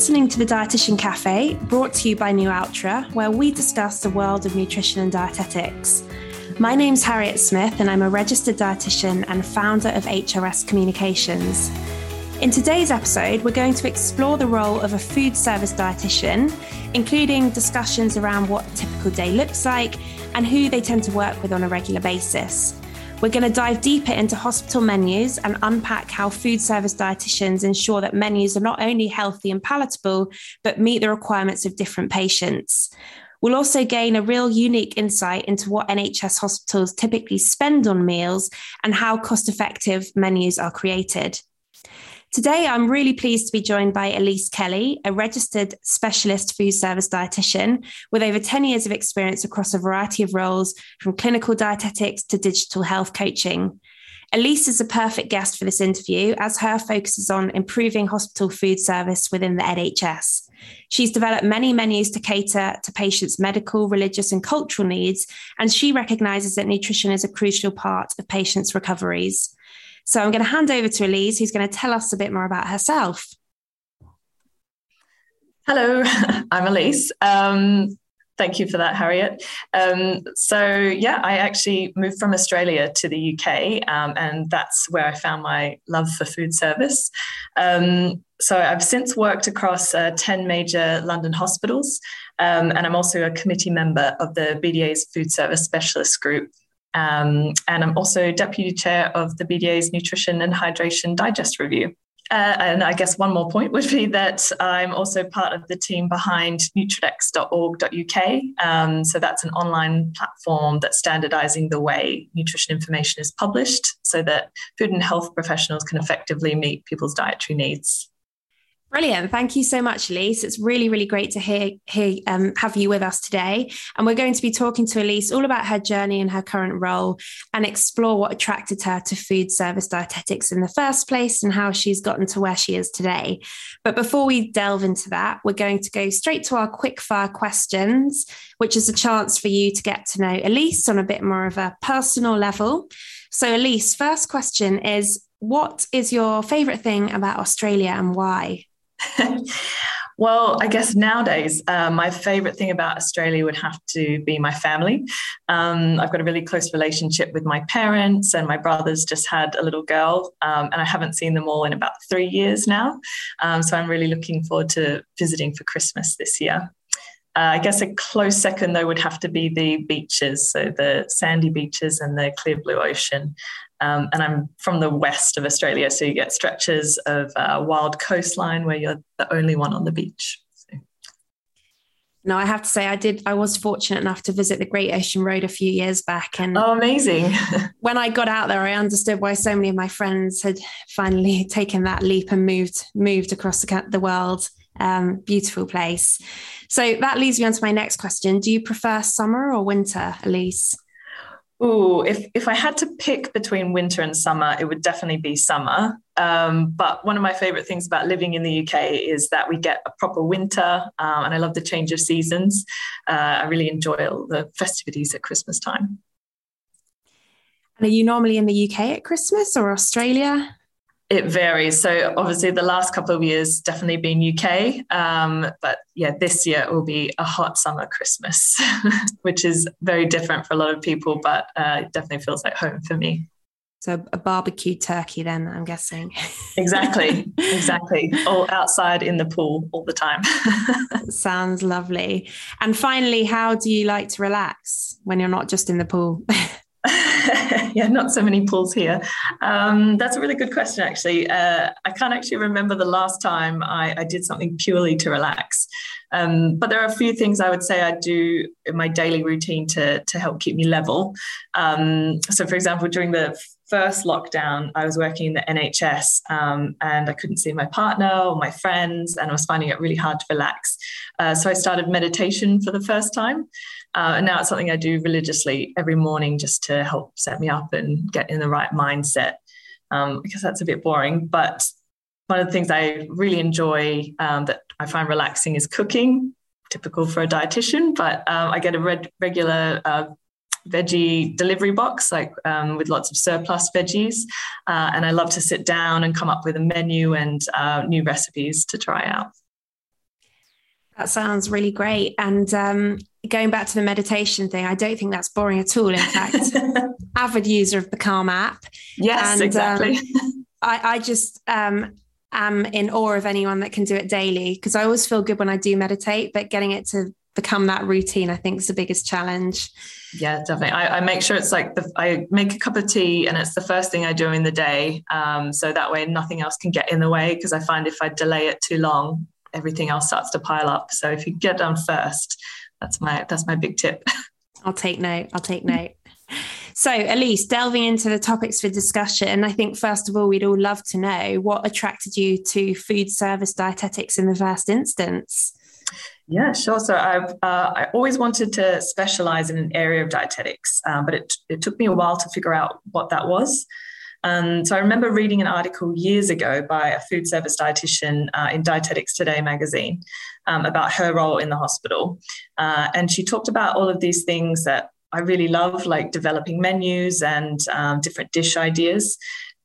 listening to the Dietitian Cafe, brought to you by Nualtra, where we discuss the world of nutrition and dietetics. My name's Harriet Smith, and I'm a registered dietitian and founder of HRS Communications. In today's episode, we're going to explore the role of a food service dietitian, including discussions around what a typical day looks like and who they tend to work with on a regular basis. We're going to dive deeper into hospital menus and unpack how food service dietitians ensure that menus are not only healthy and palatable, but meet the requirements of different patients. We'll also gain a real unique insight into what NHS hospitals typically spend on meals and how cost effective menus are created. Today, I'm really pleased to be joined by Elise Kelly, a registered specialist food service dietitian with over 10 years of experience across a variety of roles from clinical dietetics to digital health coaching. Elise is a perfect guest for this interview as her focus is on improving hospital food service within the NHS. She's developed many menus to cater to patients' medical, religious, and cultural needs, and she recognises that nutrition is a crucial part of patients' recoveries. So I'm going to hand over to Elise, who's going to tell us a bit more about herself. Hello, I'm Elise. Um, thank you for that, Harriet. Um, so, yeah, I actually moved from Australia to the UK, um, and that's where I found my love for food service. Um, so, I've since worked across uh, 10 major London hospitals, um, and I'm also a committee member of the BDA's Food Service Specialist Group. Um, and I'm also deputy chair of the BDA's Nutrition and Hydration Digest Review. Uh, and I guess one more point would be that I'm also part of the team behind nutridex.org.uk. Um, so that's an online platform that's standardizing the way nutrition information is published so that food and health professionals can effectively meet people's dietary needs. Brilliant. Thank you so much, Elise. It's really, really great to hear, hear um, have you with us today. And we're going to be talking to Elise all about her journey and her current role and explore what attracted her to food service dietetics in the first place and how she's gotten to where she is today. But before we delve into that, we're going to go straight to our quick fire questions, which is a chance for you to get to know Elise on a bit more of a personal level. So, Elise, first question is What is your favorite thing about Australia and why? well, I guess nowadays, uh, my favorite thing about Australia would have to be my family. Um, I've got a really close relationship with my parents, and my brother's just had a little girl, um, and I haven't seen them all in about three years now. Um, so I'm really looking forward to visiting for Christmas this year. Uh, I guess a close second, though, would have to be the beaches, so the sandy beaches and the clear blue ocean. Um, and I'm from the west of Australia, so you get stretches of uh, wild coastline where you're the only one on the beach. So. No, I have to say, I did. I was fortunate enough to visit the Great Ocean Road a few years back, and oh, amazing! when I got out there, I understood why so many of my friends had finally taken that leap and moved moved across the, the world. Um, beautiful place. So that leads me on to my next question. Do you prefer summer or winter, Elise? Ooh, if, if I had to pick between winter and summer, it would definitely be summer. Um, but one of my favorite things about living in the UK is that we get a proper winter, um, and I love the change of seasons. Uh, I really enjoy all the festivities at Christmas time. And are you normally in the UK at Christmas or Australia? It varies. So obviously, the last couple of years definitely been UK, um, but yeah, this year it will be a hot summer Christmas, which is very different for a lot of people, but uh, it definitely feels like home for me. So a barbecue turkey, then I'm guessing. exactly, exactly. All outside in the pool all the time. Sounds lovely. And finally, how do you like to relax when you're not just in the pool? yeah, not so many pools here. Um, that's a really good question, actually. Uh, I can't actually remember the last time I, I did something purely to relax. Um, but there are a few things I would say I do in my daily routine to, to help keep me level. Um, so, for example, during the first lockdown, I was working in the NHS um, and I couldn't see my partner or my friends, and I was finding it really hard to relax. Uh, so, I started meditation for the first time. Uh, and now it's something I do religiously every morning just to help set me up and get in the right mindset um, because that's a bit boring. But one of the things I really enjoy um, that I find relaxing is cooking, typical for a dietitian. But um, I get a red, regular uh, veggie delivery box, like um, with lots of surplus veggies. Uh, and I love to sit down and come up with a menu and uh, new recipes to try out. That sounds really great. And um, going back to the meditation thing, I don't think that's boring at all. In fact, avid user of the Calm app. Yes, and, exactly. Um, I, I, just um, am in awe of anyone that can do it daily because I always feel good when I do meditate, but getting it to become that routine, I think, is the biggest challenge. Yeah, definitely. I, I make sure it's like the, I make a cup of tea and it's the first thing I do in the day. Um, so that way nothing else can get in the way because I find if I delay it too long, everything else starts to pile up. So if you get done first, that's my that's my big tip. I'll take note. I'll take note. So, Elise, delving into the topics for discussion, I think first of all, we'd all love to know what attracted you to food service dietetics in the first instance. Yeah, sure. So I've uh, I always wanted to specialize in an area of dietetics, um, but it, it took me a while to figure out what that was. Um, so I remember reading an article years ago by a food service dietitian uh, in Dietetics Today magazine um, about her role in the hospital. Uh, and she talked about all of these things that I really love, like developing menus and um, different dish ideas.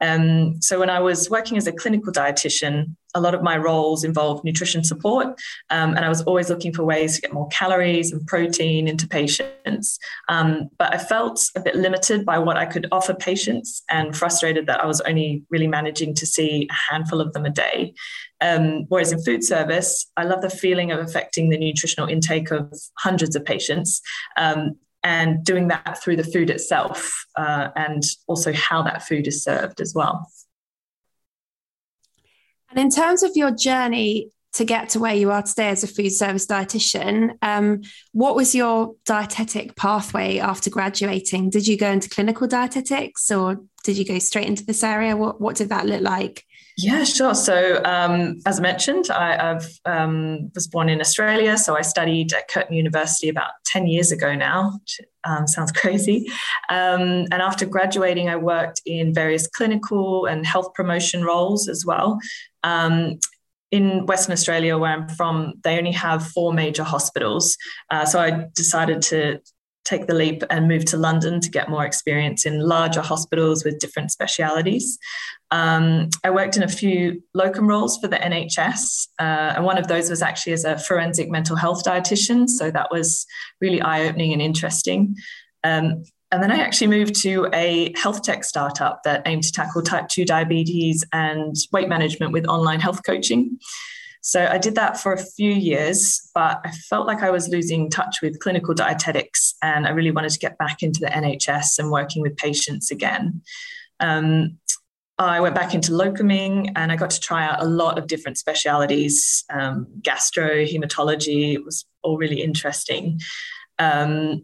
Um, so when I was working as a clinical dietitian, a lot of my roles involved nutrition support, um, and I was always looking for ways to get more calories and protein into patients. Um, but I felt a bit limited by what I could offer patients, and frustrated that I was only really managing to see a handful of them a day. Um, whereas in food service, I love the feeling of affecting the nutritional intake of hundreds of patients. Um, and doing that through the food itself uh, and also how that food is served as well. And in terms of your journey to get to where you are today as a food service dietitian, um, what was your dietetic pathway after graduating? Did you go into clinical dietetics or did you go straight into this area? What, what did that look like? Yeah, sure. So, um, as I mentioned, I um, was born in Australia. So, I studied at Curtin University about 10 years ago now, which um, sounds crazy. Um, and after graduating, I worked in various clinical and health promotion roles as well. Um, in Western Australia, where I'm from, they only have four major hospitals. Uh, so I decided to take the leap and move to London to get more experience in larger hospitals with different specialities. Um, I worked in a few locum roles for the NHS, uh, and one of those was actually as a forensic mental health dietitian. So that was really eye opening and interesting. Um, and then I actually moved to a health tech startup that aimed to tackle type 2 diabetes and weight management with online health coaching. So I did that for a few years, but I felt like I was losing touch with clinical dietetics and I really wanted to get back into the NHS and working with patients again. Um, I went back into locuming and I got to try out a lot of different specialities um, gastro, hematology. It was all really interesting. Um,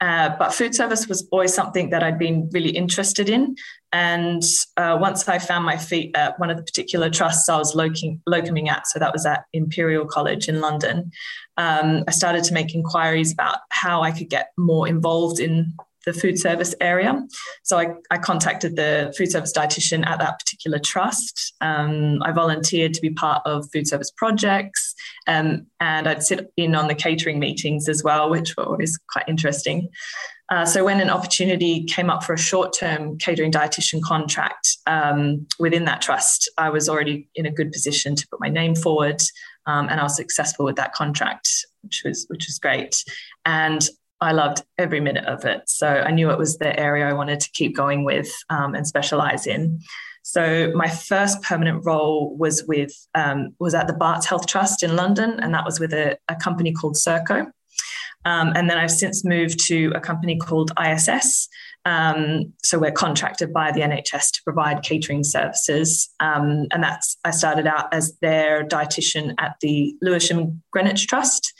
uh, but food service was always something that I'd been really interested in. And uh, once I found my feet at one of the particular trusts I was locum- at, so that was at Imperial College in London, um, I started to make inquiries about how I could get more involved in the food service area. So I, I contacted the food service dietitian at that particular trust. Um, I volunteered to be part of food service projects, um, and I'd sit in on the catering meetings as well, which were always quite interesting. Uh, so when an opportunity came up for a short-term catering dietitian contract um, within that trust, I was already in a good position to put my name forward, um, and I was successful with that contract, which was which was great. And I loved every minute of it. So I knew it was the area I wanted to keep going with um, and specialize in. So my first permanent role was with um, was at the Barts Health Trust in London, and that was with a, a company called Serco. Um, and then I've since moved to a company called ISS. Um, so we're contracted by the NHS to provide catering services, um, and that's I started out as their dietitian at the Lewisham Greenwich Trust.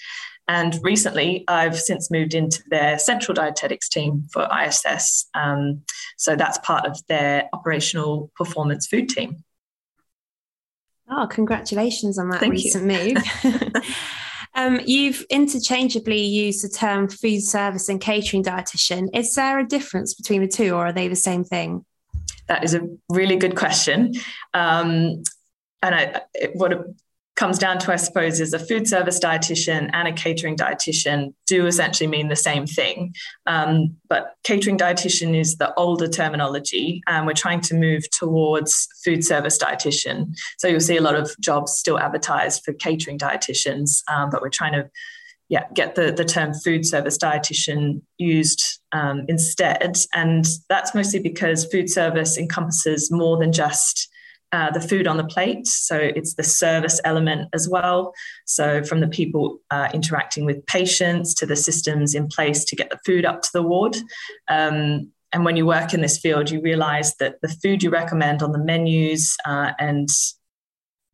And recently, I've since moved into their central dietetics team for ISS. Um, so that's part of their operational performance food team. Oh, congratulations on that Thank recent you. move. um, you've interchangeably used the term food service and catering dietitian. Is there a difference between the two, or are they the same thing? That is a really good question. Um, and I, it, what comes down to, I suppose, is a food service dietitian and a catering dietitian do essentially mean the same thing. Um, but catering dietitian is the older terminology, and we're trying to move towards food service dietitian. So you'll see a lot of jobs still advertised for catering dietitians, um, but we're trying to yeah, get the, the term food service dietitian used um, instead. And that's mostly because food service encompasses more than just uh, the food on the plate. So it's the service element as well. So from the people uh, interacting with patients to the systems in place to get the food up to the ward. Um, and when you work in this field, you realize that the food you recommend on the menus uh, and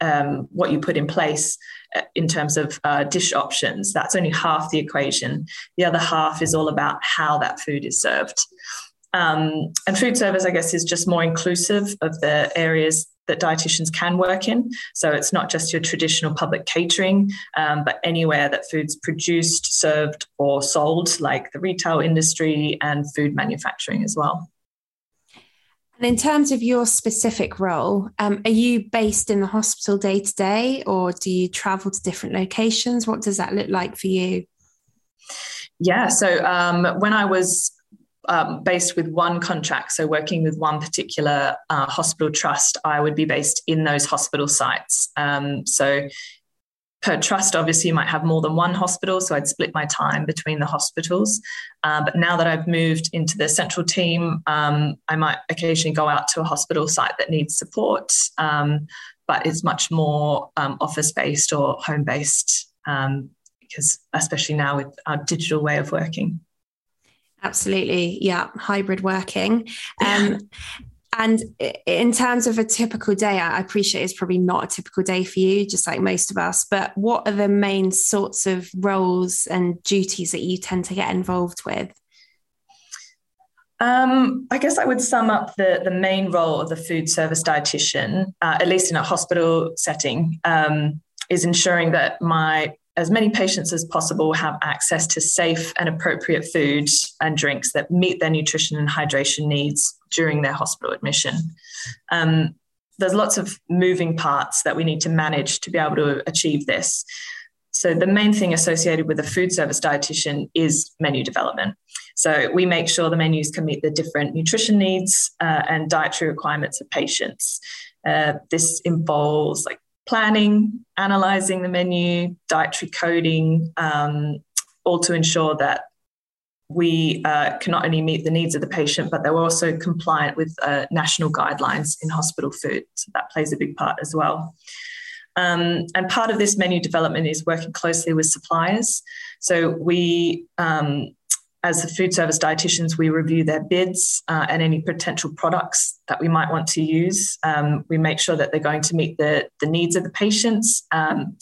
um, what you put in place uh, in terms of uh, dish options, that's only half the equation. The other half is all about how that food is served. Um, and food service, I guess, is just more inclusive of the areas that dietitians can work in. So it's not just your traditional public catering, um, but anywhere that food's produced, served, or sold, like the retail industry and food manufacturing as well. And in terms of your specific role, um, are you based in the hospital day to day or do you travel to different locations? What does that look like for you? Yeah, so um, when I was um, based with one contract, so working with one particular uh, hospital trust, I would be based in those hospital sites. Um, so per trust, obviously, you might have more than one hospital. So I'd split my time between the hospitals. Uh, but now that I've moved into the central team, um, I might occasionally go out to a hospital site that needs support, um, but it's much more um, office based or home based, um, because especially now with our digital way of working. Absolutely. Yeah. Hybrid working. Um, and in terms of a typical day, I appreciate it's probably not a typical day for you, just like most of us. But what are the main sorts of roles and duties that you tend to get involved with? Um, I guess I would sum up the, the main role of the food service dietitian, uh, at least in a hospital setting, um, is ensuring that my as many patients as possible have access to safe and appropriate food and drinks that meet their nutrition and hydration needs during their hospital admission. Um, there's lots of moving parts that we need to manage to be able to achieve this. So, the main thing associated with a food service dietitian is menu development. So, we make sure the menus can meet the different nutrition needs uh, and dietary requirements of patients. Uh, this involves like planning, analyzing the menu, dietary coding, um, all to ensure that we uh, can not only meet the needs of the patient, but they're also compliant with uh, national guidelines in hospital food. So that plays a big part as well. Um, and part of this menu development is working closely with suppliers. So we um, as the food service dietitians, we review their bids uh, and any potential products that we might want to use. Um, we make sure that they're going to meet the, the needs of the patients. Um,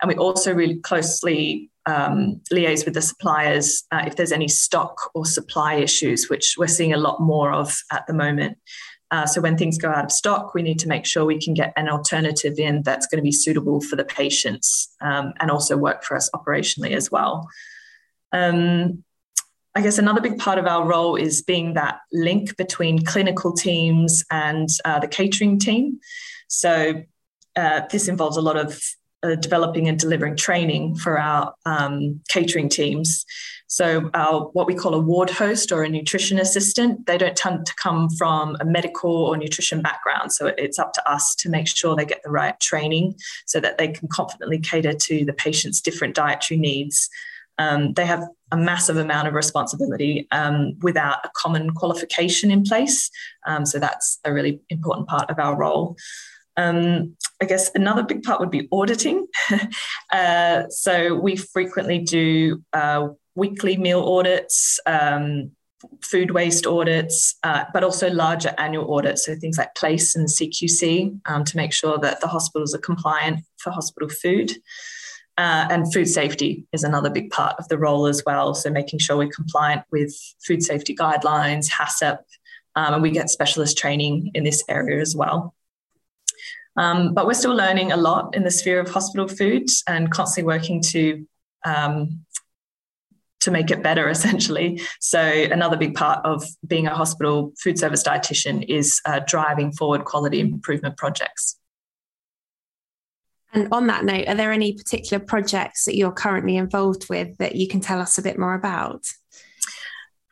and we also really closely um, liaise with the suppliers uh, if there's any stock or supply issues, which we're seeing a lot more of at the moment. Uh, so when things go out of stock, we need to make sure we can get an alternative in that's going to be suitable for the patients um, and also work for us operationally as well. Um, I guess another big part of our role is being that link between clinical teams and uh, the catering team. So uh, this involves a lot of uh, developing and delivering training for our um, catering teams. So our what we call a ward host or a nutrition assistant, they don't tend to come from a medical or nutrition background. So it's up to us to make sure they get the right training so that they can confidently cater to the patient's different dietary needs um, they have a massive amount of responsibility um, without a common qualification in place. Um, so that's a really important part of our role. Um, I guess another big part would be auditing. uh, so we frequently do uh, weekly meal audits, um, food waste audits, uh, but also larger annual audits. So things like PLACE and CQC um, to make sure that the hospitals are compliant for hospital food. Uh, and food safety is another big part of the role as well. So making sure we're compliant with food safety guidelines, HACCP, um, and we get specialist training in this area as well. Um, but we're still learning a lot in the sphere of hospital food and constantly working to um, to make it better essentially so another big part of being a hospital food service dietitian is uh, driving forward quality improvement projects And on that note, are there any particular projects that you're currently involved with that you can tell us a bit more about?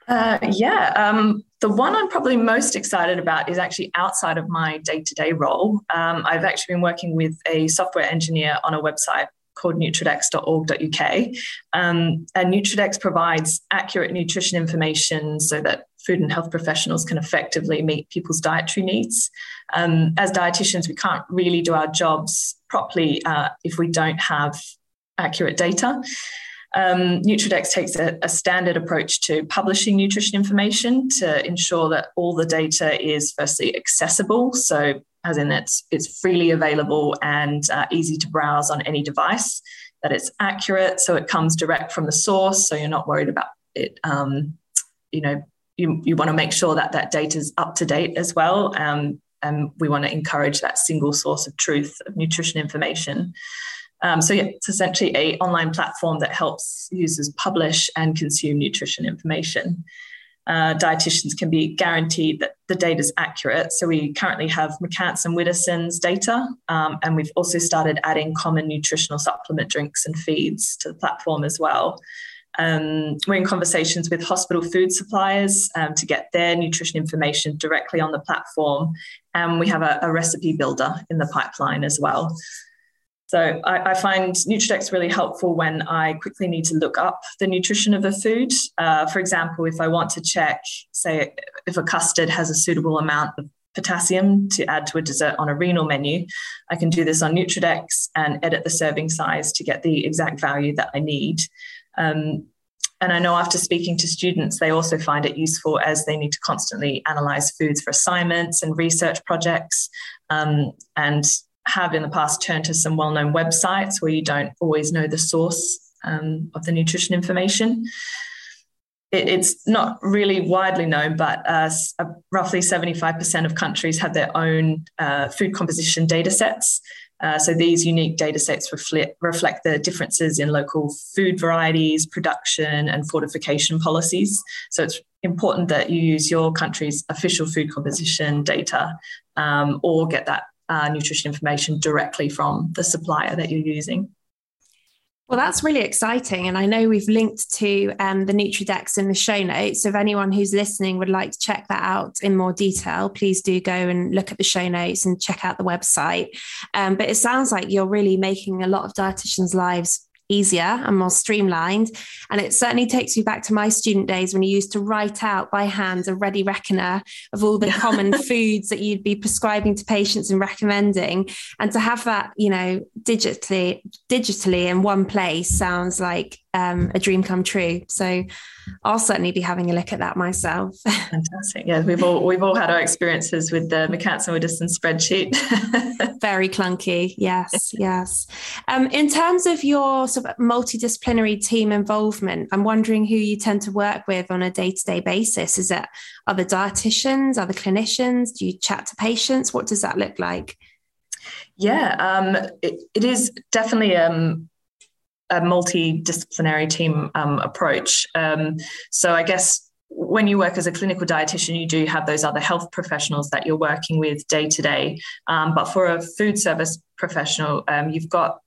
Uh, yeah, um, the one I'm probably most excited about is actually outside of my day to day role. Um, I've actually been working with a software engineer on a website called nutridex.org.uk. Um, and Nutridex provides accurate nutrition information so that food and health professionals can effectively meet people's dietary needs. Um, as dietitians, we can't really do our jobs properly uh, if we don't have accurate data. Um, Nutridex takes a, a, standard approach to publishing nutrition information to ensure that all the data is firstly accessible, so as in it's it's freely available and uh, easy to browse on any device. That it's accurate, so it comes direct from the source, so you're not worried about it. Um, you know, you, you want to make sure that that data is up to date as well. Um, and we want to encourage that single source of truth of nutrition information. Um, so yeah, it's essentially a online platform that helps users publish and consume nutrition information. Uh, dietitians can be guaranteed that the data is accurate. So we currently have McCance and Widdowson's data, um, and we've also started adding common nutritional supplement drinks and feeds to the platform as well. Um, we're in conversations with hospital food suppliers um, to get their nutrition information directly on the platform, and we have a, a recipe builder in the pipeline as well. So I, I, find Nutridex really helpful when I quickly need to look up the nutrition of a food. Uh, for example, if I want to check, say, if a custard has a suitable amount of potassium to add to a dessert on a renal menu, I can do this on Nutridex and edit the serving size to get the exact value that I need. Um, and I know after speaking to students, they also find it useful as they need to constantly analyze foods for assignments and research projects. Um, and have in the past turned to some well known websites where you don't always know the source um, of the nutrition information. It, it's not really widely known, but uh, uh roughly 75% of countries have their own uh, food composition data sets. Uh, so these unique data sets reflect, reflect the differences in local food varieties, production, and fortification policies. So it's important that you use your country's official food composition data um, or get that uh, nutrition information directly from the supplier that you're using. Well, that's really exciting. And I know we've linked to um, the NutriDex in the show notes. So if anyone who's listening would like to check that out in more detail, please do go and look at the show notes and check out the website. Um, but it sounds like you're really making a lot of dietitians' lives easier and more streamlined. And it certainly takes me back to my student days when you used to write out by hand a ready reckoner of all the common foods that you'd be prescribing to patients and recommending. And to have that, you know, digitally, digitally in one place sounds like um, a dream come true. So I'll certainly be having a look at that myself. Fantastic. Yeah, we've all we've all had our experiences with the and Widdowson spreadsheet. Very clunky. Yes, yes. Um, in terms of your sort of multidisciplinary team involvement, I'm wondering who you tend to work with on a day-to-day basis. Is it other dietitians, other clinicians? Do you chat to patients? What does that look like? Yeah, um, it, it is definitely um, a multidisciplinary team um, approach. Um, so I guess when you work as a clinical dietitian, you do have those other health professionals that you're working with day to day. Um, but for a food service professional, um, you've got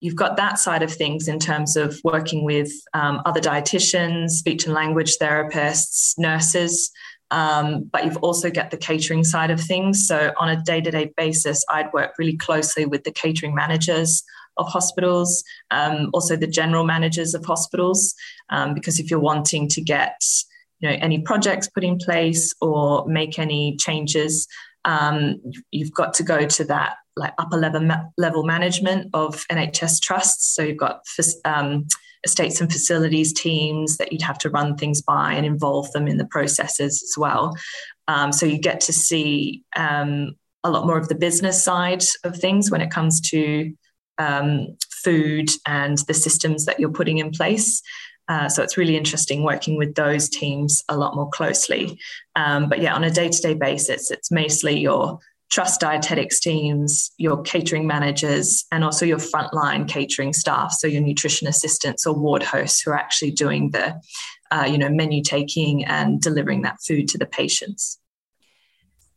you've got that side of things in terms of working with um, other dietitians, speech and language therapists, nurses. Um, but you've also got the catering side of things. So on a day to day basis, I'd work really closely with the catering managers of hospitals, um, also the general managers of hospitals, um, because if you're wanting to get you know any projects put in place or make any changes, um, you've got to go to that like upper level ma- level management of NHS trusts. So you've got um, estates and facilities teams that you'd have to run things by and involve them in the processes as well. Um, so you get to see um, a lot more of the business side of things when it comes to um, food and the systems that you're putting in place. Uh, so it's really interesting working with those teams a lot more closely. Um, but yeah, on a day to day basis, it's mostly your trust dietetics teams, your catering managers, and also your frontline catering staff. So your nutrition assistants or ward hosts who are actually doing the, uh, you know, menu taking and delivering that food to the patients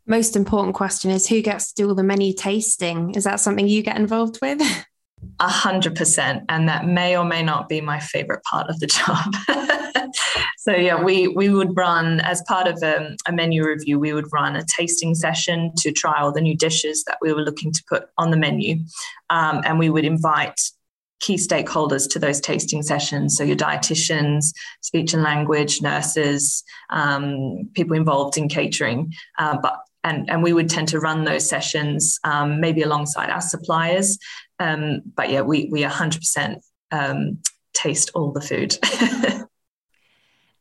most important question is who gets to do all the menu tasting? Is that something you get involved with? A hundred percent. And that may or may not be my favorite part of the job. so yeah, we we would run as part of a, um, a, menu review. We would run a tasting session to try all the new dishes that we were looking to put on the menu, um, and we would invite key stakeholders to those tasting sessions. So your dietitians, speech and language nurses, um, people involved in catering, uh, but and, and we would tend to run those sessions um, maybe alongside our suppliers. Um, but yeah, we we 100% um, taste all the food.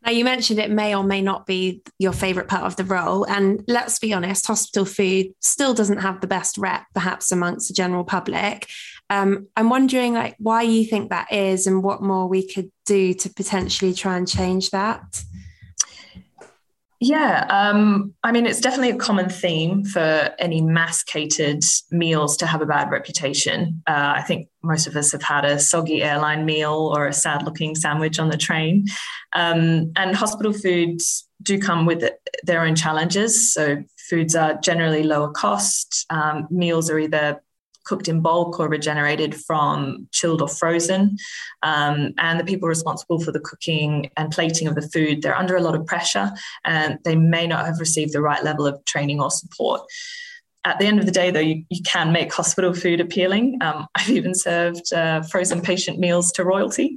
Now, you mentioned it may or may not be your favourite part of the role. And let's be honest, hospital food still doesn't have the best rep, perhaps amongst the general public. Um, I'm wondering, like, why you think that is, and what more we could do to potentially try and change that. Yeah, um, I mean, it's definitely a common theme for any mass catered meals to have a bad reputation. Uh, I think most of us have had a soggy airline meal or a sad looking sandwich on the train. Um, and hospital foods do come with their own challenges. So, foods are generally lower cost. Um, meals are either cooked in bulk or regenerated from chilled or frozen. Um, and the people responsible for the cooking and plating of the food, they're under a lot of pressure and they may not have received the right level of training or support. At the end of the day, though, you, you can make hospital food appealing. Um, I've even served uh, frozen patient meals to royalty.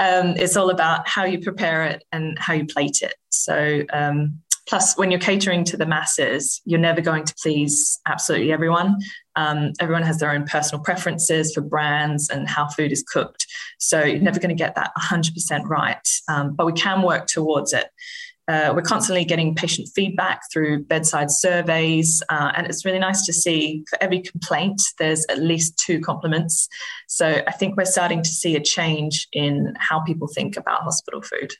Um, it's all about how you prepare it and how you plate it. So, um, Plus, when you're catering to the masses, you're never going to please absolutely everyone. Um, everyone has their own personal preferences for brands and how food is cooked. So you're never going to get that 100% right. Um, but we can work towards it. Uh, we're constantly getting patient feedback through bedside surveys, uh, and it's really nice to see for every complaint, there's at least two compliments. So I think we're starting to see a change in how people think about hospital food.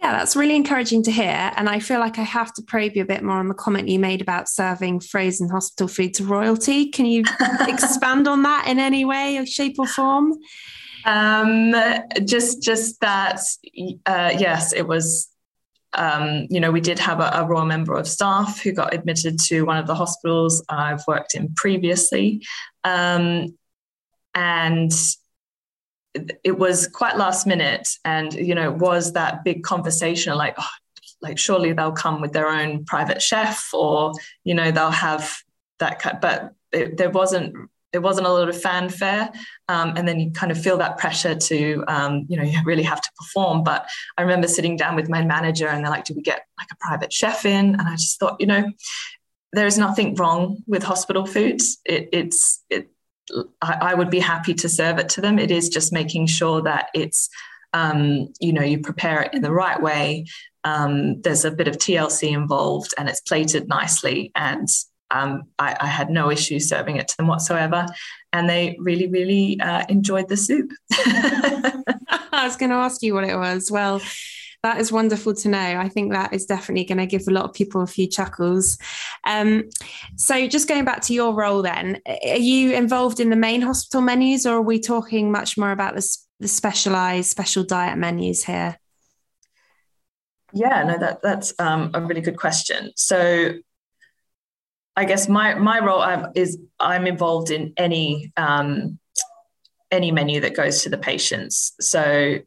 Yeah, that's really encouraging to hear. And I feel like I have to probe you a bit more on the comment you made about serving frozen hospital food to royalty. Can you expand on that in any way, or shape, or form? Um, just, just that. Uh, yes, it was. Um, you know, we did have a, a royal member of staff who got admitted to one of the hospitals I've worked in previously, um, and it was quite last minute and you know it was that big conversation like oh, like surely they'll come with their own private chef or you know they'll have that cut. but it, there wasn't there wasn't a lot of fanfare um, and then you kind of feel that pressure to um, you know you really have to perform but i remember sitting down with my manager and they're like do we get like a private chef in and i just thought you know there's nothing wrong with hospital foods it, it's it, I, I, would be happy to serve it to them. It is just making sure that it's, um, you know, you prepare it in the right way. Um, there's a bit of TLC involved and it's plated nicely. And um, I, I, had no issue serving it to them whatsoever. And they really, really uh, enjoyed the soup. I was going to ask you what it was. Well, that is wonderful to know. I think that is definitely going to give a lot of people a few chuckles. Um, so, just going back to your role, then, are you involved in the main hospital menus, or are we talking much more about the, the specialized special diet menus here? Yeah, no, that that's um, a really good question. So, I guess my my role um, is I'm involved in any um, any menu that goes to the patients. So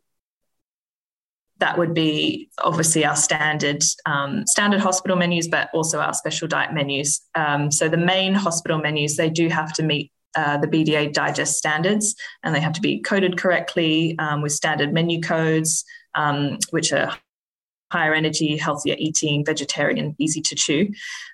that would be obviously our standard um, standard hospital menus, but also our special diet menus. Um, so the main hospital menus they do have to meet uh, the BDA digest standards, and they have to be coded correctly um, with standard menu codes, um, which are higher energy, healthier eating, vegetarian, easy to chew.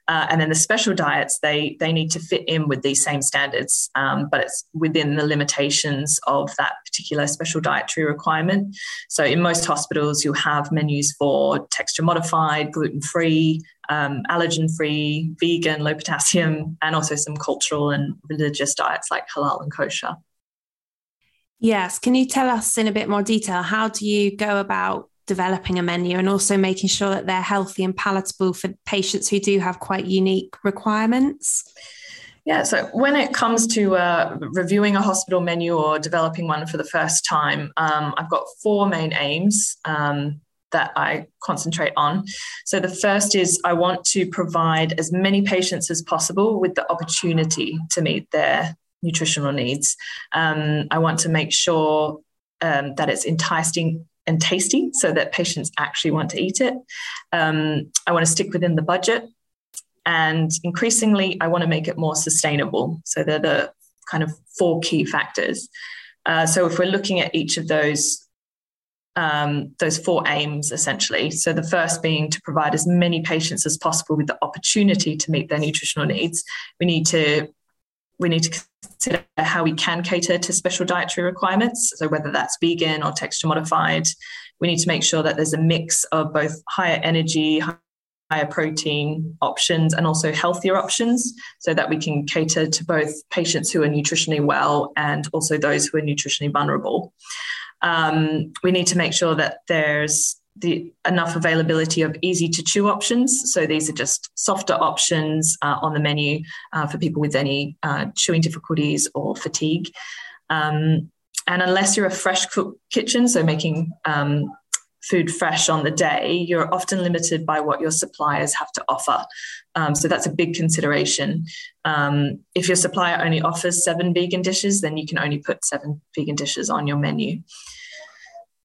Uh, and then the special diets, they, they need to fit in with these same standards, um, but it's within the limitations of that particular special dietary requirement. So in most hospitals, you'll have menus for texture modified, gluten free, um, allergen free, vegan, low potassium, and also some cultural and religious diets like halal and kosher. Yes. Can you tell us in a bit more detail how do you go about developing a menu and also making sure that they're healthy and palatable for patients who do have quite unique requirements? Yeah, so when it comes to uh, reviewing a hospital menu or developing one for the first time, um, I've got four main aims um, that I concentrate on. So the first is I want to provide as many patients as possible with the opportunity to meet their nutritional needs. Um, I want to make sure um, that it's enticing and tasty so that patients actually want to eat it. Um, I want to stick within the budget. And increasingly, I want to make it more sustainable. So they're the kind of four key factors. Uh, so if we're looking at each of those, um, those four aims essentially. So the first being to provide as many patients as possible with the opportunity to meet their nutritional needs. We need to we need to consider how we can cater to special dietary requirements. So, whether that's vegan or texture modified, we need to make sure that there's a mix of both higher energy, higher protein options, and also healthier options so that we can cater to both patients who are nutritionally well and also those who are nutritionally vulnerable. Um, we need to make sure that there's the enough availability of easy to chew options. So these are just softer options uh, on the menu uh, for people with any uh, chewing difficulties or fatigue. Um, and unless you're a fresh cook kitchen, so making um, food fresh on the day, you're often limited by what your suppliers have to offer. Um, so that's a big consideration. Um, if your supplier only offers seven vegan dishes, then you can only put seven vegan dishes on your menu.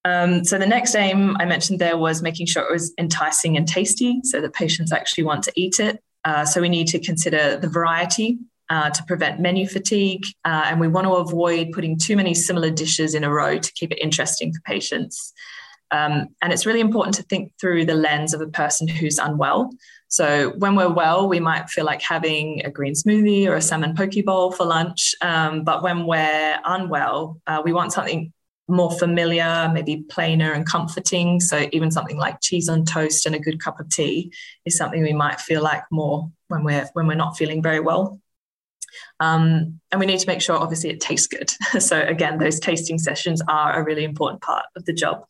Um, so the next aim I mentioned there was making sure it was enticing and tasty so that patients actually want to eat it. Uh, so we need to consider the variety uh, to prevent menu fatigue. Uh, and we want to avoid putting too many similar dishes in a row to keep it interesting for patients. Um, and it's really important to think through the lens of a person who's unwell. So when we're well, we might feel like having a green smoothie or a salmon poke bowl for lunch. Um, but when we're unwell, uh, we want something more familiar, maybe plainer and comforting. So even something like cheese on toast and a good cup of tea is something we might feel like more when we're when we're not feeling very well. Um, and we need to make sure, obviously, it tastes good. so again, those tasting sessions are a really important part of the job.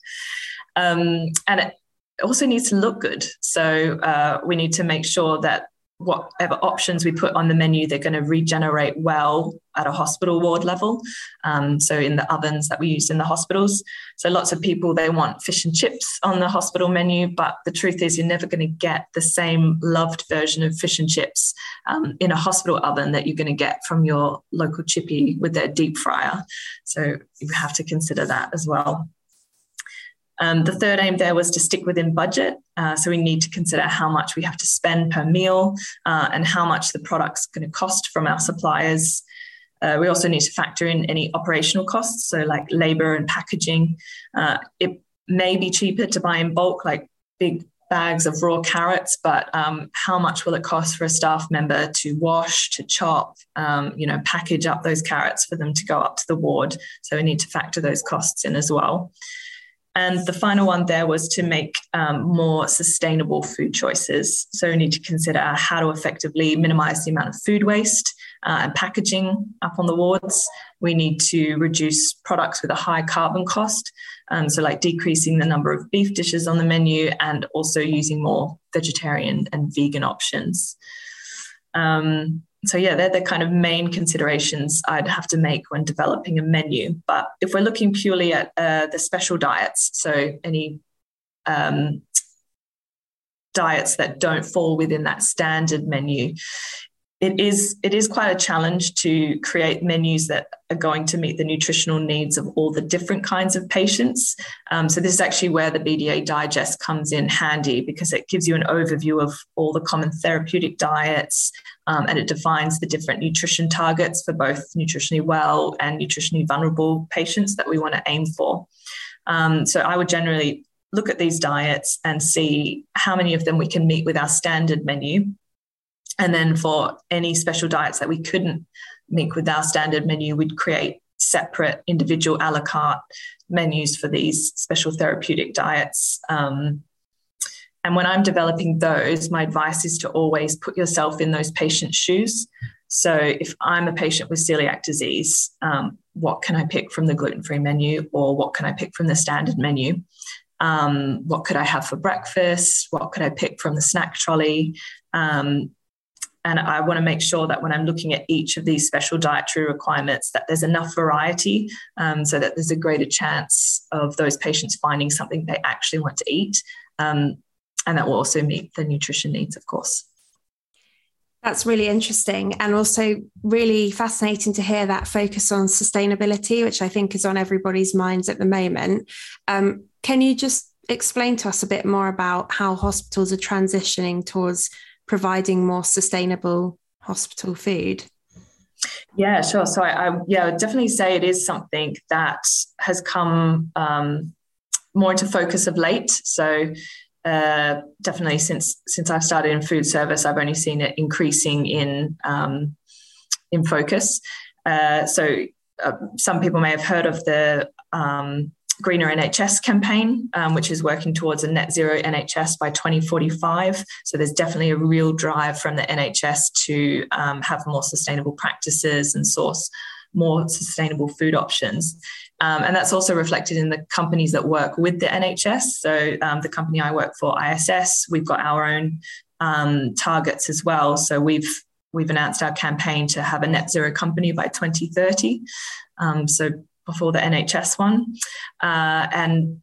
Um, and it also needs to look good. So uh, we need to make sure that whatever options we put on the menu, they're going to regenerate well at a hospital ward level. Um, so in the ovens that we use in the hospitals. So lots of people they want fish and chips on the hospital menu, but the truth is you're never going to get the same loved version of fish and chips um, in a hospital oven that you're going to get from your local chippy with their deep fryer. So you have to consider that as well. Um, the third aim there was to stick within budget. Uh, so we need to consider how much we have to spend per meal uh, and how much the product's going to cost from our suppliers. Uh, we also need to factor in any operational costs, so like labor and packaging. Uh, it may be cheaper to buy in bulk, like big bags of raw carrots, but um, how much will it cost for a staff member to wash, to chop, um, you know, package up those carrots for them to go up to the ward? So we need to factor those costs in as well. And the final one there was to make um, more sustainable food choices. So we need to consider how to effectively minimize the amount of food waste uh, and packaging up on the wards. We need to reduce products with a high carbon cost. Um, so, like decreasing the number of beef dishes on the menu and also using more vegetarian and vegan options. Um, so yeah, they're the kind of main considerations I'd have to make when developing a menu. But if we're looking purely at uh, the special diets, so any um, diets that don't fall within that standard menu, it is it is quite a challenge to create menus that are going to meet the nutritional needs of all the different kinds of patients. Um, so this is actually where the BDA Digest comes in handy because it gives you an overview of all the common therapeutic diets um, and it defines the different nutrition targets for both nutritionally well and nutritionally vulnerable patients that we want to aim for. Um, so I would generally look at these diets and see how many of them we can meet with our standard menu and then for any special diets that we couldn't meet with our standard menu, we'd create separate individual a la carte menus for these special therapeutic diets. Um, and when I'm developing those, my advice is to always put yourself in those patients' shoes. So if I'm a patient with celiac disease, um, what can I pick from the gluten free menu or what can I pick from the standard menu? Um, what could I have for breakfast? What could I pick from the snack trolley? Um, and I want to make sure that when I'm looking at each of these special dietary requirements, that there's enough variety um, so that there's a greater chance of those patients finding something they actually want to eat. Um, and that will also meet the nutrition needs, of course. That's really interesting and also really fascinating to hear that focus on sustainability, which I think is on everybody's minds at the moment. Um, can you just explain to us a bit more about how hospitals are transitioning towards providing more sustainable hospital food? Yeah, sure. So I, I yeah, I would definitely say it is something that has come um, more into focus of late. So uh, definitely since since I've started in food service, I've only seen it increasing in um, in focus. Uh, so uh, some people may have heard of the um, Greener NHS campaign, um, which is working towards a net zero NHS by 2045. So there's definitely a real drive from the NHS to um, have more sustainable practices and source more sustainable food options. Um, and that's also reflected in the companies that work with the NHS. So um, the company I work for, ISS, we've got our own um, targets as well. So we've we've announced our campaign to have a net zero company by 2030. Um, so before the NHS one, uh, and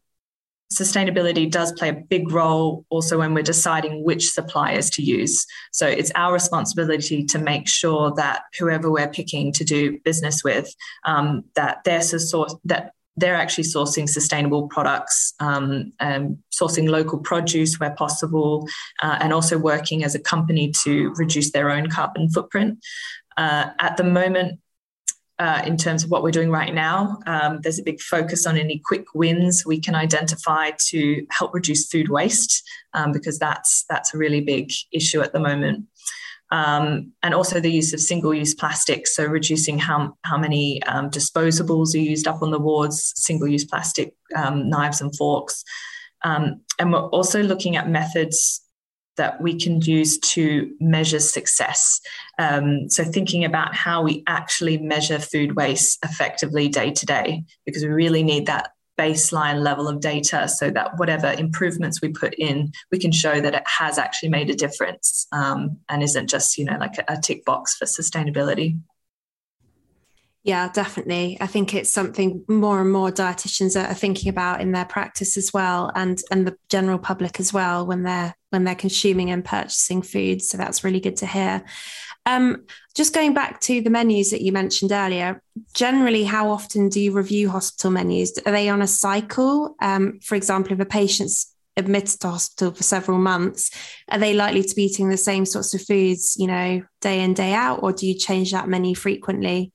sustainability does play a big role also when we're deciding which suppliers to use. So it's our responsibility to make sure that whoever we're picking to do business with, um, that they're source that they're actually sourcing sustainable products, um, and sourcing local produce where possible, uh, and also working as a company to reduce their own carbon footprint. Uh, at the moment, uh, in terms of what we're doing right now. Um, there's a big focus on any quick wins we can identify to help reduce food waste um, because that's that's a really big issue at the moment. Um, and also the use of single-use plastics, so reducing how, how many um, disposables are used up on the wards, single-use plastic um, knives and forks. Um, and we're also looking at methods that we can use to measure success. Um, so, thinking about how we actually measure food waste effectively day to day, because we really need that baseline level of data so that whatever improvements we put in, we can show that it has actually made a difference um, and isn't just, you know, like a, a tick box for sustainability. Yeah, definitely. I think it's something more and more dietitians are thinking about in their practice as well, and and the general public as well when they're when they're consuming and purchasing food. So that's really good to hear. Um, just going back to the menus that you mentioned earlier, generally, how often do you review hospital menus? Are they on a cycle? Um, for example, if a patient's admitted to hospital for several months, are they likely to be eating the same sorts of foods, you know, day in, day out, or do you change that menu frequently?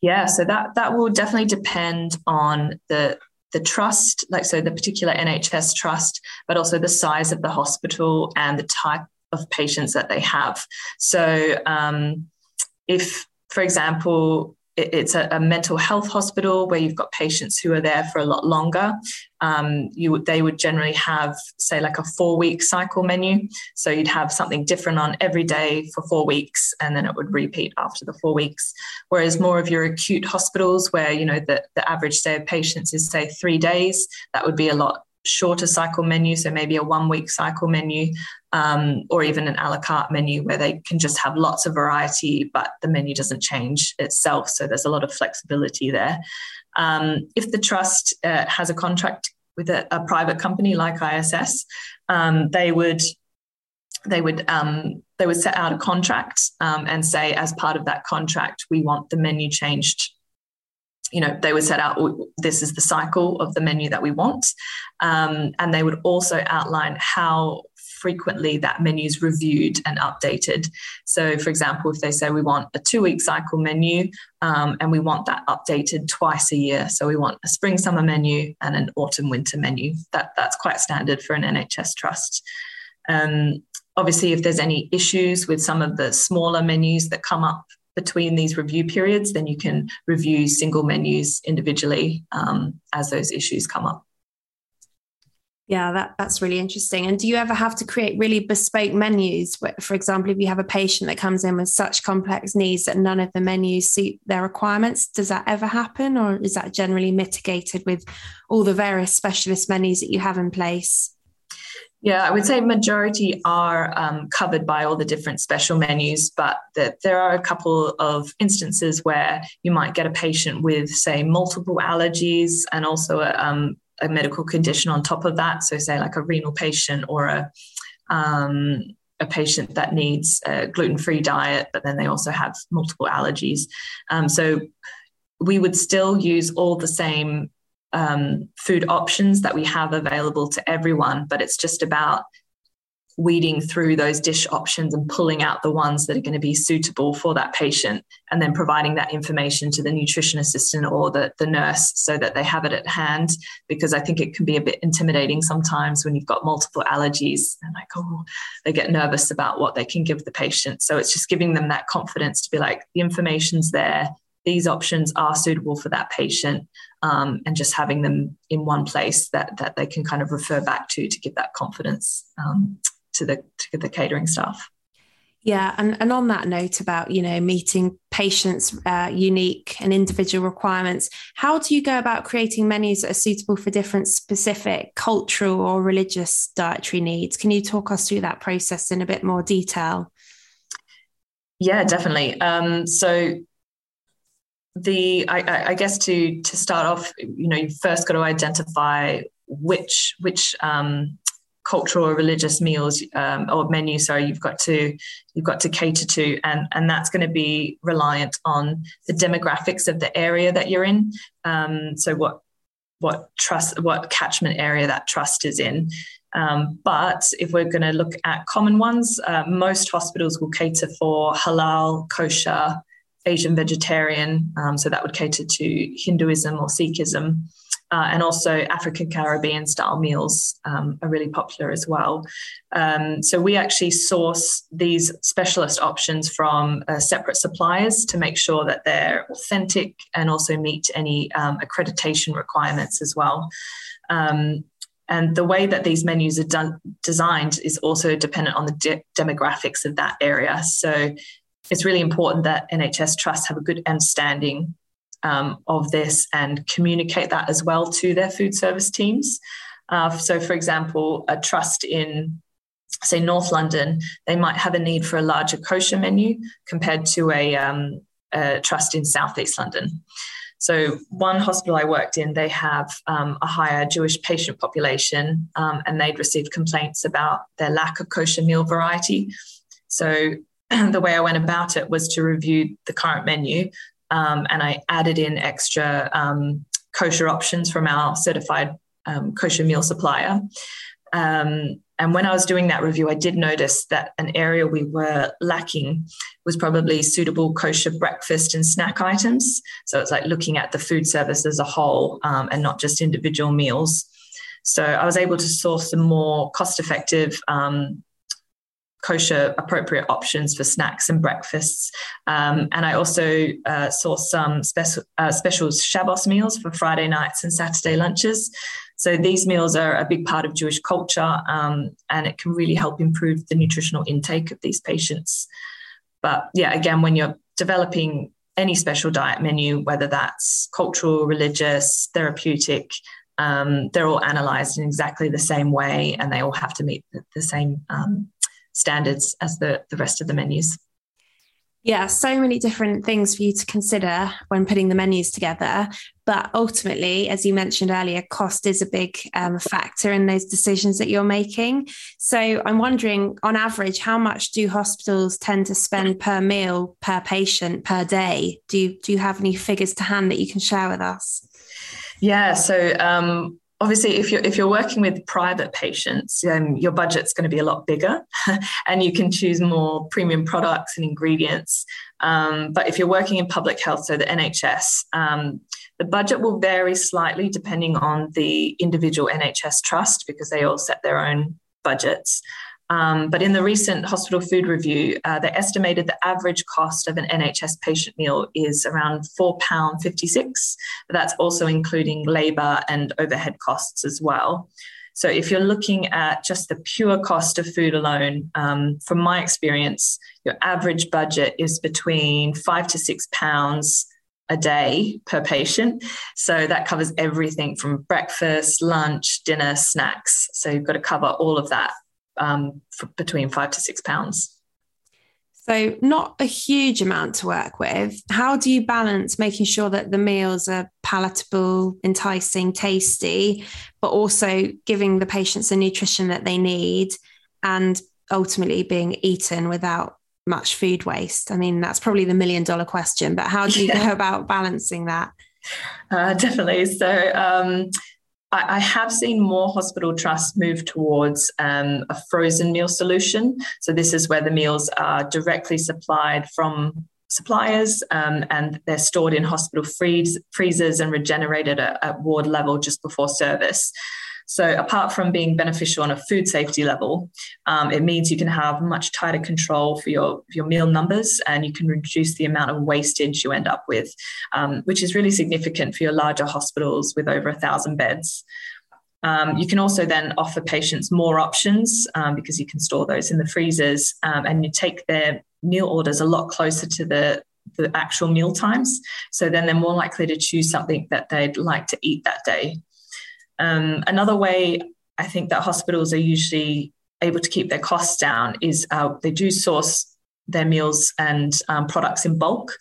Yeah, so that that will definitely depend on the the trust, like so the particular NHS trust, but also the size of the hospital and the type of patients that they have. So um, if, for example, it's a, a, mental health hospital where you've got patients who are there for a lot longer. Um, you they would generally have say like a four week cycle menu. So you'd have something different on every day for four weeks, and then it would repeat after the four weeks. Whereas more of your acute hospitals, where you know the, the average stay of patients is say three days, that would be a lot shorter cycle menu, so maybe a one week cycle menu, um, or even an a la carte menu where they can just have lots of variety, but the menu doesn't change itself. So there's a lot of flexibility there. Um, if the trust uh, has a contract with a, a, private company like ISS, um, they would they would um, they would set out a contract um, and say as part of that contract we want the menu changed you know, they would set out this is the cycle of the menu that we want. Um, and they would also outline how frequently that menu is reviewed and updated. So, for example, if they say we want a two week cycle menu um, and we want that updated twice a year, so we want a spring summer menu and an autumn winter menu, that, that's quite standard for an NHS trust. Um, obviously, if there's any issues with some of the smaller menus that come up between these review periods, then you can review single menus individually um, as those issues come up. Yeah, that, that's really interesting. And do you ever have to create really bespoke menus? For example, if you have a patient that comes in with such complex needs that none of the menus suit their requirements, does that ever happen? Or is that generally mitigated with all the various specialist menus that you have in place? Yeah, I would say majority are um, covered by all the different special menus, but the, there are a couple of instances where you might get a patient with, say, multiple allergies and also a, um, a medical condition on top of that. So, say, like a renal patient or a um, a patient that needs a gluten-free diet, but then they also have multiple allergies. Um, so we would still use all the same um, food options that we have available to everyone, but it's just about weeding through those dish options and pulling out the ones that are going to be suitable for that patient and then providing that information to the nutrition assistant or the, the nurse so that they have it at hand. Because i think it can be a bit intimidating sometimes when you've got multiple allergies and like oh they get nervous about what they can give the patient. So it's just giving them that confidence to be like the information's there. These options are suitable for that patient um, and just having them in one place that that they can kind of refer back to to give that confidence um, to the to the catering staff. Yeah, and, and on that note about you know meeting patients' uh, unique and individual requirements, how do you go about creating menus that are suitable for different specific cultural or religious dietary needs? Can you talk us through that process in a bit more detail? Yeah, definitely. Um, so the I, I, guess to to start off, you know, you first got to identify which which um, cultural or religious meals um, or menu sorry you've got to you've got to cater to. And and that's going to be reliant on the demographics of the area that you're in. Um, so what what trust what catchment area that trust is in. Um, but if we're going to look at common ones uh, most hospitals will cater for halal kosher asian vegetarian. Um, so that would cater to hinduism or sikhism uh, and also African Caribbean style meals um, are really popular as well. Um, so we actually source these specialist options from uh, separate suppliers to make sure that they're authentic and also meet any um, accreditation requirements as well. Um, and the way that these menus are done, designed is also dependent on the de- demographics of that area. So it's really important that NHS trusts have a good understanding um, of this and communicate that as well to their food service teams. Uh, so, for example, a trust in say North London, they might have a need for a larger kosher menu compared to a, um, a trust in Southeast London. So, one hospital I worked in, they have um, a higher Jewish patient population, um, and they'd received complaints about their lack of kosher meal variety. So, the way I went about it was to review the current menu, um, and I added in extra um, kosher options from our certified um, kosher meal supplier. Um, and when I was doing that review, I did notice that an area we were lacking was probably suitable kosher breakfast and snack items. So it's like looking at the food service as a whole um, and not just individual meals. So I was able to source some more cost effective um, kosher appropriate options for snacks and breakfasts. Um, and I also uh, some special uh, special Shabbos meals for Friday nights and Saturday lunches. So these meals are a big part of Jewish culture, um, and it can really help improve the nutritional intake of these patients. But yeah, again, when you're developing any special diet menu, whether that's cultural, religious, therapeutic, um, they're all analyzed in exactly the same way, and they all have to meet the, the same um, standards as the, the rest of the menus. Yeah, so many different things for you to consider when putting the menus together. But ultimately, as you mentioned earlier, cost is a big um, factor in those decisions that you're making. So I'm wondering, on average, how much do hospitals tend to spend per meal, per patient, per day? Do you, do you have any figures to hand that you can share with us? Yeah, so um, obviously if you're if you're working with private patients um, your budget's going to be a lot bigger and you can choose more premium products and ingredients. Um, but if you're working in public health so the nhs um, the budget will vary slightly depending on the individual nhs trust because they all set their own budgets um, but in the recent hospital food review, uh, they estimated the average cost of an NHS patient meal is around £4.56. But that's also including labour and overhead costs as well. So if you're looking at just the pure cost of food alone, um, from my experience, your average budget is between five to six pounds a day per patient. So that covers everything from breakfast, lunch, dinner, snacks. So you've got to cover all of that um, between five to six pounds. So, not a huge amount to work with. How do you balance making sure that the meals are palatable, enticing, tasty, but also giving the patients the nutrition that they need and ultimately being eaten without much food waste? I mean, that's probably the million dollar question, but how do you yeah. go about balancing that? Uh, definitely. So, um, I, I, have seen more hospital trusts move towards um, a frozen meal solution. So, this is where the meals are directly supplied from suppliers um, and they're stored in hospital freeze, freezers and regenerated at, at ward level just before service. So, apart from being beneficial on a food safety level, um, it means you can have much tighter control for your, your meal numbers and you can reduce the amount of wastage you end up with, um, which is really significant for your larger hospitals with over a thousand beds. Um, you can also then offer patients more options um, because you can store those in the freezers um, and you take their meal orders a lot closer to the the actual meal times. So then they're more likely to choose something that they'd like to eat that day. Um, another way I think that hospitals are usually able to keep their costs down is uh, they do source their meals and um, products in bulk.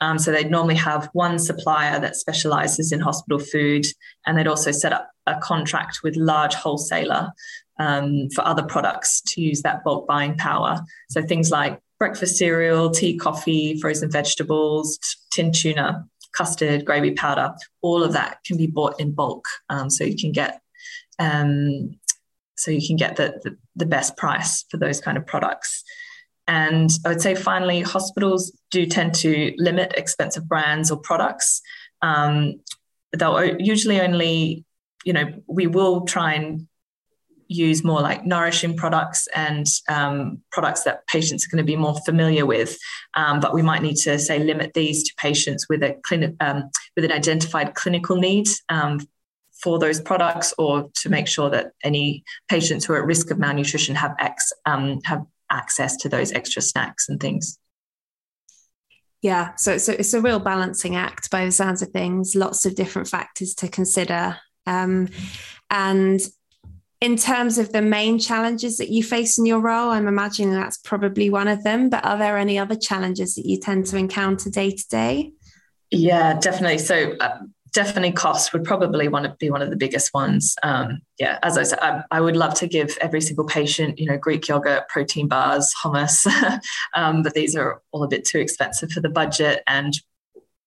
Um, so they'd normally have one supplier that specializes in hospital food, and they'd also set up a contract with large wholesaler um, for other products to use that bulk buying power. So things like breakfast cereal, tea, coffee, frozen vegetables, tin tuna custard, gravy powder, all of that can be bought in bulk. Um, so you can get um, so you can get the, the, the best price for those kind of products. And I would say finally, hospitals do tend to limit expensive brands or products. Um, they'll usually only, you know, we will try and use more like nourishing products and um, products that patients are going to be more familiar with. Um, but we might need to say limit these to patients with a clinic um, with an identified clinical need um, for those products, or to make sure that any patients who are at risk of malnutrition have ex, um, have access to those extra snacks and things. Yeah, so it's a, it's a real balancing act by the sounds of things. Lots of different factors to consider. Um, and in terms of the main challenges that you face in your role, I'm imagining that's probably one of them. But are there any other challenges that you tend to encounter day to day? Yeah, definitely. So, uh, definitely, cost would probably want to be one of the biggest ones. Um, yeah, as I said, I, I, would love to give every single patient, you know, Greek yogurt, protein bars, hummus, um, but these are all a bit too expensive for the budget, and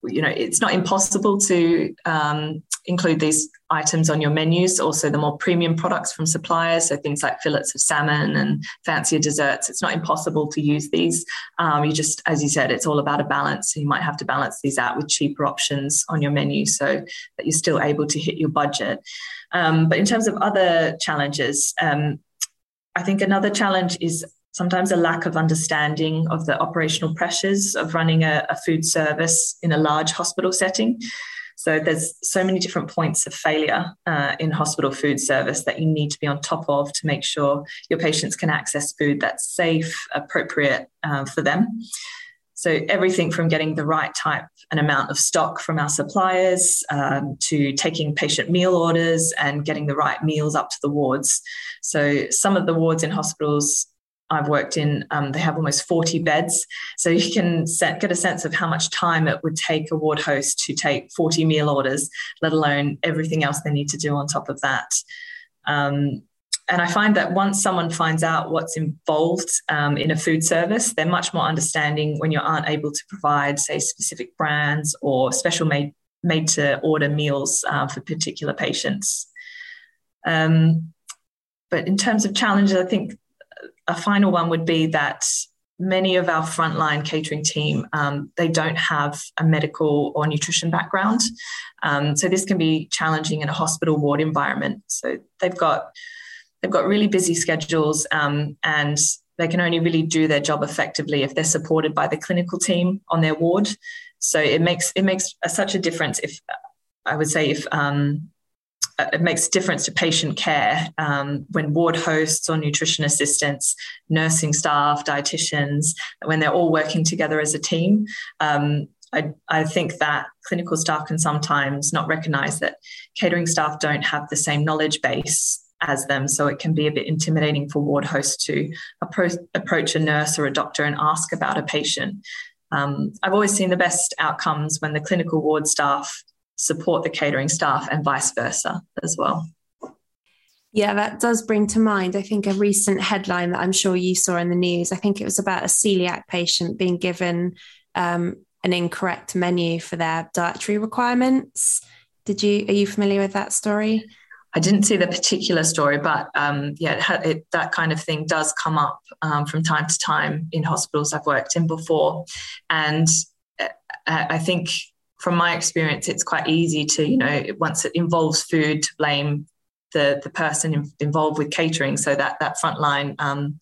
you know, it's not impossible to um, include these items on your menus. Also, the more premium products from suppliers, so things like fillets of salmon and fancier desserts. It's not impossible to use these. Um, you just, as you said, it's all about a balance. So you might have to balance these out with cheaper options on your menu so that you're still able to hit your budget. Um, but in terms of other challenges, um, I think another challenge is sometimes a lack of understanding of the operational pressures of running a, a, food service in a large hospital setting. So there's so many different points of failure uh, in hospital food service that you need to be on top of to make sure your patients can access food that's safe, appropriate uh, for them. So everything from getting the right type and amount of stock from our suppliers um, to taking patient meal orders and getting the right meals up to the wards. So some of the wards in hospitals I've worked in, um, they have almost 40 beds. So you can set, get a sense of how much time it would take a ward host to take 40 meal orders, let alone everything else they need to do on top of that. Um, and I find that once someone finds out what's involved um, in a food service, they're much more understanding when you aren't able to provide, say, specific brands or special made, made to order meals uh, for particular patients. Um, but in terms of challenges, I think a final one would be that many of our frontline catering team um, they don't have a medical or nutrition background. Um, so this can be challenging in a hospital ward environment. So they've got they've got really busy schedules um, and they can only really do their job effectively if they're supported by the clinical team on their ward. So it makes it makes a, such a difference if i would say if um, it makes a difference to patient care um, when ward hosts or nutrition assistants, nursing staff, dietitians, when they're all working together as a team. Um, I, I, think that clinical staff can sometimes not recognize that catering staff don't have the same knowledge base as them. So it can be a bit intimidating for ward hosts to appro- approach a nurse or a doctor and ask about a patient. Um, I've always seen the best outcomes when the clinical ward staff support the catering staff and vice versa as well. Yeah, that does bring to mind, I think, a recent headline that I'm sure you saw in the news. I think it was about a celiac patient being given um, an incorrect menu for their dietary requirements. Did you are you familiar with that story? I didn't see the particular story, but um, yeah, it, it, that kind of thing does come up um, from time to time in hospitals I've worked in before, and uh, I think from my experience, it's quite easy to you know once it involves food to blame the the person involved with catering, so that that frontline um,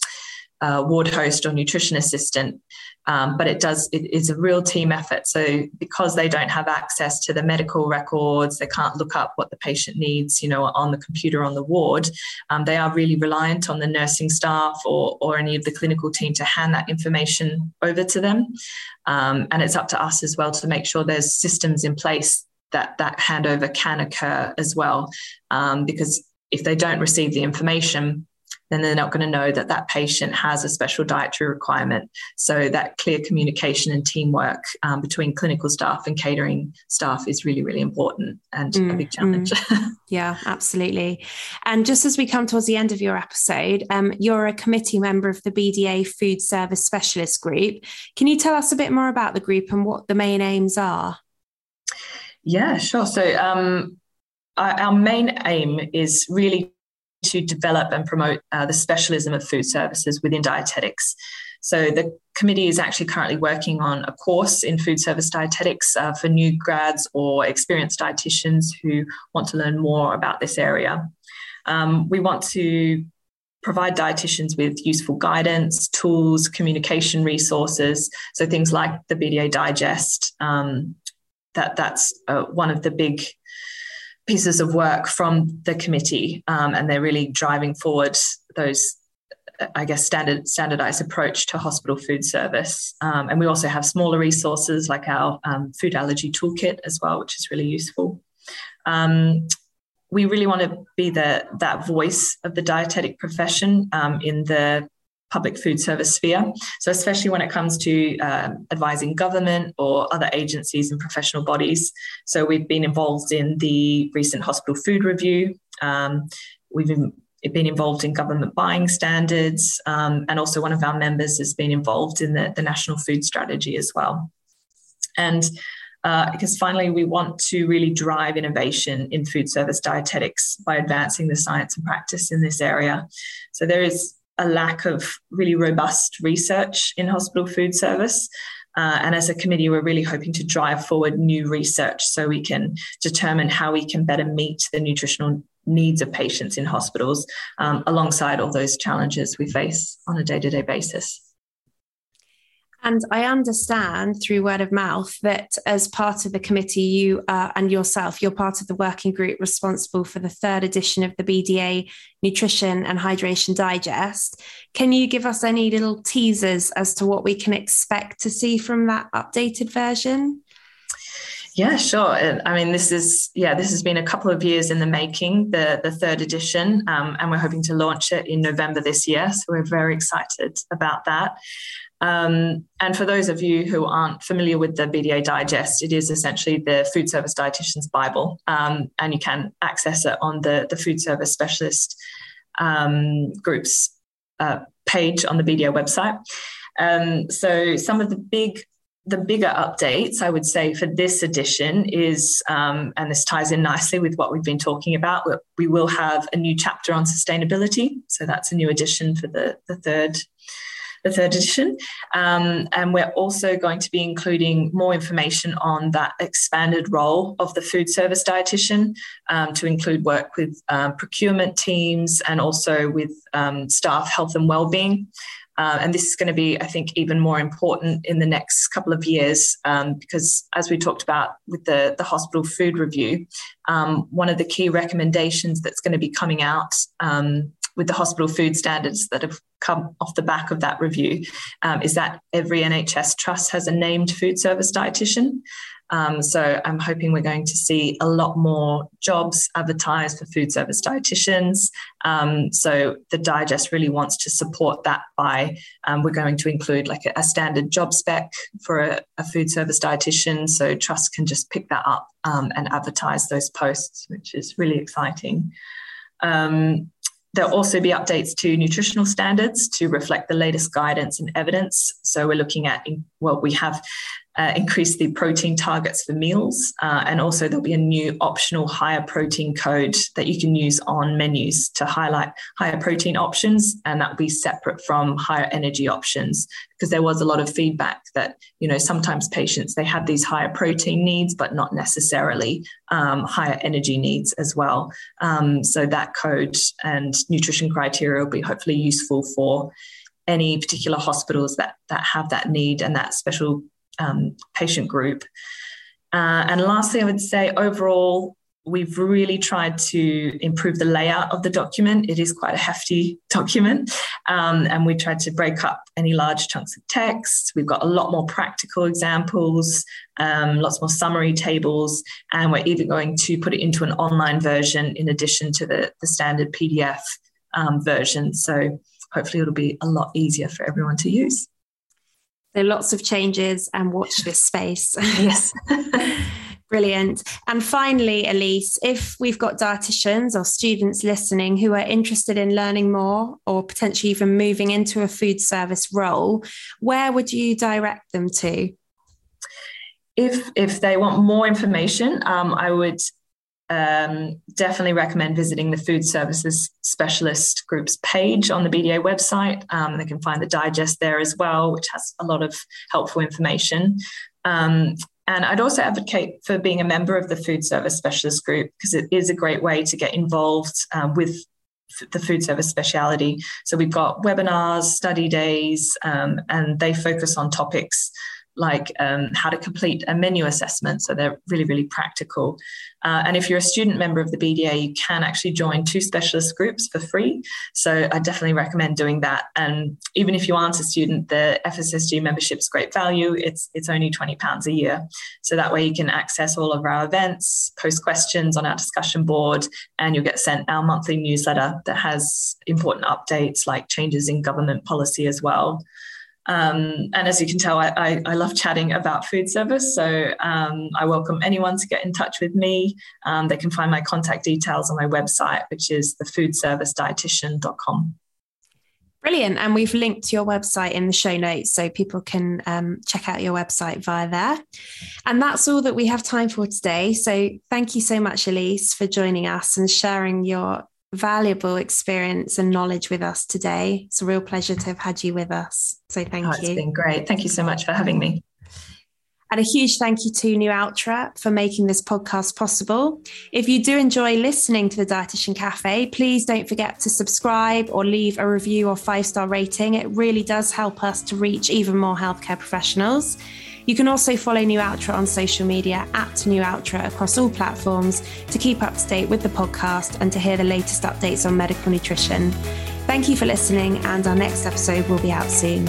uh, ward host or nutrition assistant um, but it does it is a real team effort. So because they don't have access to the medical records they can't look up what the patient needs you know on the computer on the ward um, they are really reliant on the nursing staff or, or any of the clinical team to hand that information over to them. Um, and it's up to us as well to make sure there's systems in place that that handover can occur as well. Um, because if they don't receive the information then they're not going to know that that patient has a special dietary requirement. So that clear communication and teamwork um, between clinical staff and catering staff is really, really important and mm, a big challenge. Mm. yeah, absolutely. And just as we come towards the end of your episode, um, you're a committee member of the BDA Food Service Specialist Group. Can you tell us a bit more about the group and what the main aims are? Yeah, sure. So um, our, our main aim is really to develop and promote uh, the specialism of food services within dietetics. So the committee is actually currently working on a course in food service dietetics uh, for new grads or experienced dietitians who want to learn more about this area. Um, we want to provide dietitians with useful guidance, tools, communication resources. So things like the BDA Digest. Um, that that's uh, one of the big pieces of work from the committee, um, and they're really driving forward those, I guess, standard standardized approach to hospital food service. Um, and we also have smaller resources like our um, food allergy toolkit as well, which is really useful. Um, we really want to be the that voice of the dietetic profession um, in the public food service sphere. So, especially when it comes to um, advising government or other agencies and professional bodies. So, we've been involved in the recent hospital food review. Um, we've been, been involved in government buying standards, um, and also one of our members has been involved in the, the national food strategy as well. And uh, because finally, we want to really drive innovation in food service dietetics by advancing the science and practice in this area. So, there is a lack of really robust research in hospital food service. Uh, and as a committee, we're really hoping to drive forward new research so we can determine how we can better meet the nutritional needs of patients in hospitals um, alongside all those challenges we face on a day to day basis. And I understand through word of mouth that as part of the committee, you uh, and yourself, you're part of the working group responsible for the third edition of the BDA Nutrition and Hydration Digest. Can you give us any little teasers as to what we can expect to see from that updated version? Yeah, sure. I mean, this is yeah, this has been a couple of years in the making, the the third edition, um, and we're hoping to launch it in November this year. So we're very excited about that. Um, and for those of you who aren't familiar with the BDA Digest, it is essentially the Food Service Dietitian's Bible, um, and you can access it on the, the Food Service Specialist um, Group's uh, page on the BDA website. Um, so some of the big the bigger updates, I would say, for this edition is, um, and this ties in nicely with what we've been talking about, we will have a new chapter on sustainability. So that's a new addition for the, the third the third edition. Um, and we're also going to be including more information on that expanded role of the food service dietitian um, to include work with um, procurement teams and also with um, staff health and well-being. Uh, and this is going to be, I think, even more important in the next couple of years um, because, as we talked about with the, the hospital food review, um, one of the key recommendations that's going to be coming out um, with the hospital food standards that have come off the back of that review um, is that every NHS trust has a named food service dietitian. Um, so I'm hoping we're going to see a lot more jobs advertised for food service dietitians. Um, so the digest really wants to support that by um, we're going to include like a, a standard job spec for a, a, food service dietitian, so trusts can just pick that up um, and advertise those posts, which is really exciting. Um, There'll also be updates to nutritional standards to reflect the latest guidance and evidence. So we're looking at, well, we have uh, increase the protein targets for meals. Uh, and also, there'll be a new optional higher protein code that you can use on menus to highlight higher protein options. And that will be separate from higher energy options because there was a lot of feedback that, you know, sometimes patients, they had these higher protein needs, but not necessarily um, higher energy needs as well. Um, so that code and nutrition criteria will be hopefully useful for any particular hospitals that that have that need and that special um, patient group. Uh, and lastly, I would say overall, we've really tried to improve the layout of the document. It is quite a hefty document, um, and we tried to break up any large chunks of text. We've got a lot more practical examples, um, lots more summary tables, and we're even going to put it into an online version in addition to the, the standard PDF um, version. So hopefully, it'll be a lot easier for everyone to use. So lots of changes and watch this space. yes. Brilliant. And finally, Elise, if we've got dietitians or students listening who are interested in learning more or potentially even moving into a food service role, where would you direct them to? If if they want more information, um, I would um, definitely recommend visiting the Food Services Specialist Group's page on the BDA website. Um, they can find the digest there as well, which has a lot of helpful information. Um, and I'd also advocate for being a member of the Food Service Specialist Group because it is a great way to get involved uh, with the food service speciality. So we've got webinars, study days, um, and they focus on topics like um, how to complete a menu assessment. So they're really, really practical. Uh, and if you're a student member of the BDA, you can actually join two specialist groups for free. So I definitely recommend doing that. And even if you aren't a student, the FSSG membership is great value. It's it's only twenty pounds a year. So that way you can access all of our events, post questions on our discussion board, and you'll get sent our monthly newsletter that has important updates like changes in government policy as well. Um, and as you can tell, I, I, I, love chatting about food service. So um, I welcome anyone to get in touch with me. Um, they can find my contact details on my website, which is thefoodservicedietitian.com. Brilliant. And we've linked your website in the show notes so people can um, check out your website via there. And that's all that we have time for today. So thank you so much, Elise, for joining us and sharing your valuable experience and knowledge with us today. It's a real pleasure to have had you with us. So thank oh, you. It's been great. Thank you so much for having me. And a huge thank you to Nualtra for making this podcast possible. If you do enjoy listening to the Dietitian Cafe, please don't forget to subscribe or leave a review or five star rating. It really does help us to reach even more healthcare professionals. You can also follow Nualtra on social media at Nualtra across all platforms to keep up to date with the podcast and to hear the latest updates on medical nutrition. Thank you for listening, and our next episode will be out soon.